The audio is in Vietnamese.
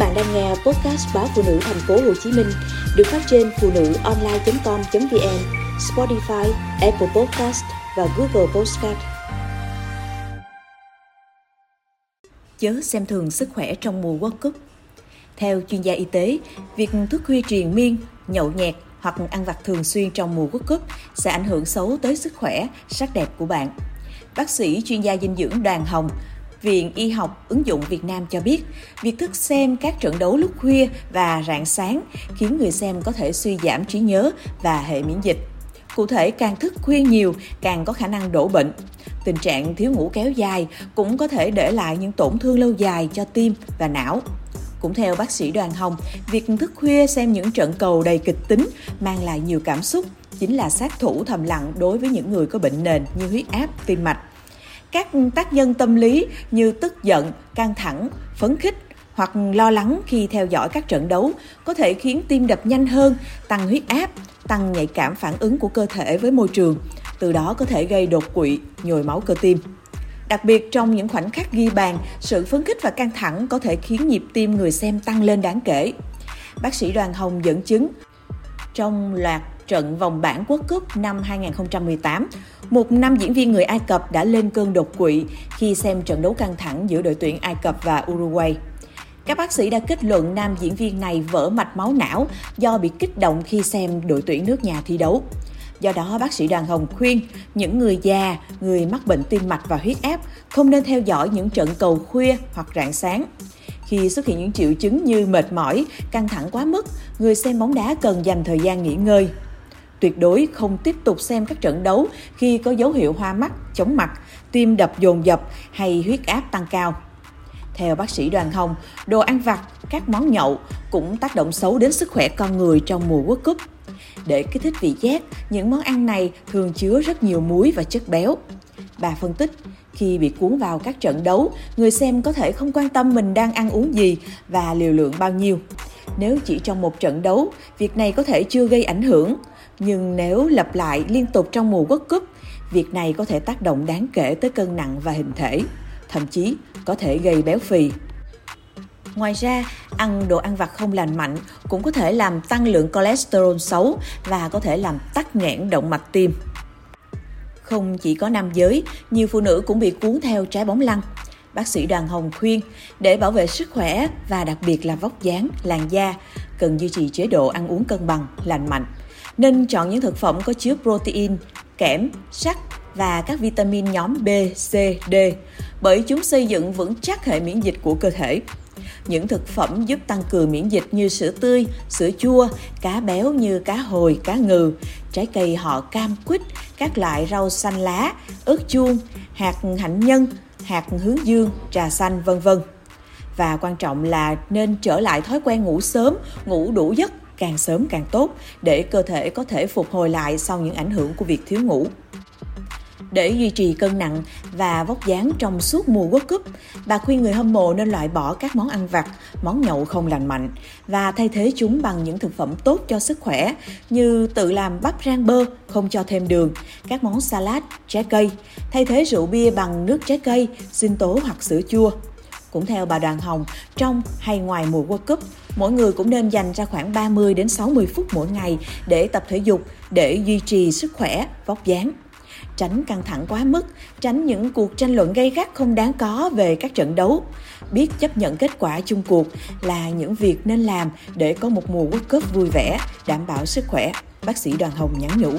bạn đang nghe podcast báo phụ nữ thành phố Hồ Chí Minh được phát trên phụ nữ online.com.vn, Spotify, Apple Podcast và Google Podcast. Chớ xem thường sức khỏe trong mùa World Cup. Theo chuyên gia y tế, việc thức khuya triền miên, nhậu nhẹt hoặc ăn vặt thường xuyên trong mùa World Cup sẽ ảnh hưởng xấu tới sức khỏe, sắc đẹp của bạn. Bác sĩ chuyên gia dinh dưỡng Đoàn Hồng Viện Y học ứng dụng Việt Nam cho biết, việc thức xem các trận đấu lúc khuya và rạng sáng khiến người xem có thể suy giảm trí nhớ và hệ miễn dịch. Cụ thể, càng thức khuya nhiều, càng có khả năng đổ bệnh. Tình trạng thiếu ngủ kéo dài cũng có thể để lại những tổn thương lâu dài cho tim và não. Cũng theo bác sĩ Đoàn Hồng, việc thức khuya xem những trận cầu đầy kịch tính mang lại nhiều cảm xúc chính là sát thủ thầm lặng đối với những người có bệnh nền như huyết áp, tim mạch các tác nhân tâm lý như tức giận, căng thẳng, phấn khích hoặc lo lắng khi theo dõi các trận đấu có thể khiến tim đập nhanh hơn, tăng huyết áp, tăng nhạy cảm phản ứng của cơ thể với môi trường, từ đó có thể gây đột quỵ, nhồi máu cơ tim. Đặc biệt trong những khoảnh khắc ghi bàn, sự phấn khích và căng thẳng có thể khiến nhịp tim người xem tăng lên đáng kể. Bác sĩ Đoàn Hồng dẫn chứng trong loạt trận vòng bảng quốc cúp năm 2018, một nam diễn viên người Ai Cập đã lên cơn đột quỵ khi xem trận đấu căng thẳng giữa đội tuyển Ai Cập và Uruguay. Các bác sĩ đã kết luận nam diễn viên này vỡ mạch máu não do bị kích động khi xem đội tuyển nước nhà thi đấu. Do đó, bác sĩ Đoàn Hồng khuyên những người già, người mắc bệnh tim mạch và huyết áp không nên theo dõi những trận cầu khuya hoặc rạng sáng. Khi xuất hiện những triệu chứng như mệt mỏi, căng thẳng quá mức, người xem bóng đá cần dành thời gian nghỉ ngơi, tuyệt đối không tiếp tục xem các trận đấu khi có dấu hiệu hoa mắt, chóng mặt, tim đập dồn dập hay huyết áp tăng cao. Theo bác sĩ Đoàn Hồng, đồ ăn vặt, các món nhậu cũng tác động xấu đến sức khỏe con người trong mùa World Cup. Để kích thích vị giác, những món ăn này thường chứa rất nhiều muối và chất béo. Bà phân tích, khi bị cuốn vào các trận đấu, người xem có thể không quan tâm mình đang ăn uống gì và liều lượng bao nhiêu. Nếu chỉ trong một trận đấu, việc này có thể chưa gây ảnh hưởng, nhưng nếu lặp lại liên tục trong mùa World Cup, việc này có thể tác động đáng kể tới cân nặng và hình thể, thậm chí có thể gây béo phì. Ngoài ra, ăn đồ ăn vặt không lành mạnh cũng có thể làm tăng lượng cholesterol xấu và có thể làm tắc nghẽn động mạch tim. Không chỉ có nam giới, nhiều phụ nữ cũng bị cuốn theo trái bóng lăn. Bác sĩ Đoàn Hồng khuyên, để bảo vệ sức khỏe và đặc biệt là vóc dáng, làn da, cần duy trì chế độ ăn uống cân bằng, lành mạnh nên chọn những thực phẩm có chứa protein, kẽm, sắt và các vitamin nhóm B, C, D bởi chúng xây dựng vững chắc hệ miễn dịch của cơ thể. Những thực phẩm giúp tăng cường miễn dịch như sữa tươi, sữa chua, cá béo như cá hồi, cá ngừ, trái cây họ cam quýt, các loại rau xanh lá, ớt chuông, hạt hạnh nhân, hạt hướng dương, trà xanh vân vân. Và quan trọng là nên trở lại thói quen ngủ sớm, ngủ đủ giấc càng sớm càng tốt để cơ thể có thể phục hồi lại sau những ảnh hưởng của việc thiếu ngủ. Để duy trì cân nặng và vóc dáng trong suốt mùa World Cup, bà khuyên người hâm mộ nên loại bỏ các món ăn vặt, món nhậu không lành mạnh và thay thế chúng bằng những thực phẩm tốt cho sức khỏe như tự làm bắp rang bơ, không cho thêm đường, các món salad, trái cây, thay thế rượu bia bằng nước trái cây, sinh tố hoặc sữa chua. Cũng theo bà Đoàn Hồng, trong hay ngoài mùa World Cup, mỗi người cũng nên dành ra khoảng 30 đến 60 phút mỗi ngày để tập thể dục để duy trì sức khỏe, vóc dáng. Tránh căng thẳng quá mức, tránh những cuộc tranh luận gây gắt không đáng có về các trận đấu. Biết chấp nhận kết quả chung cuộc là những việc nên làm để có một mùa World Cup vui vẻ, đảm bảo sức khỏe, bác sĩ Đoàn Hồng nhắn nhủ.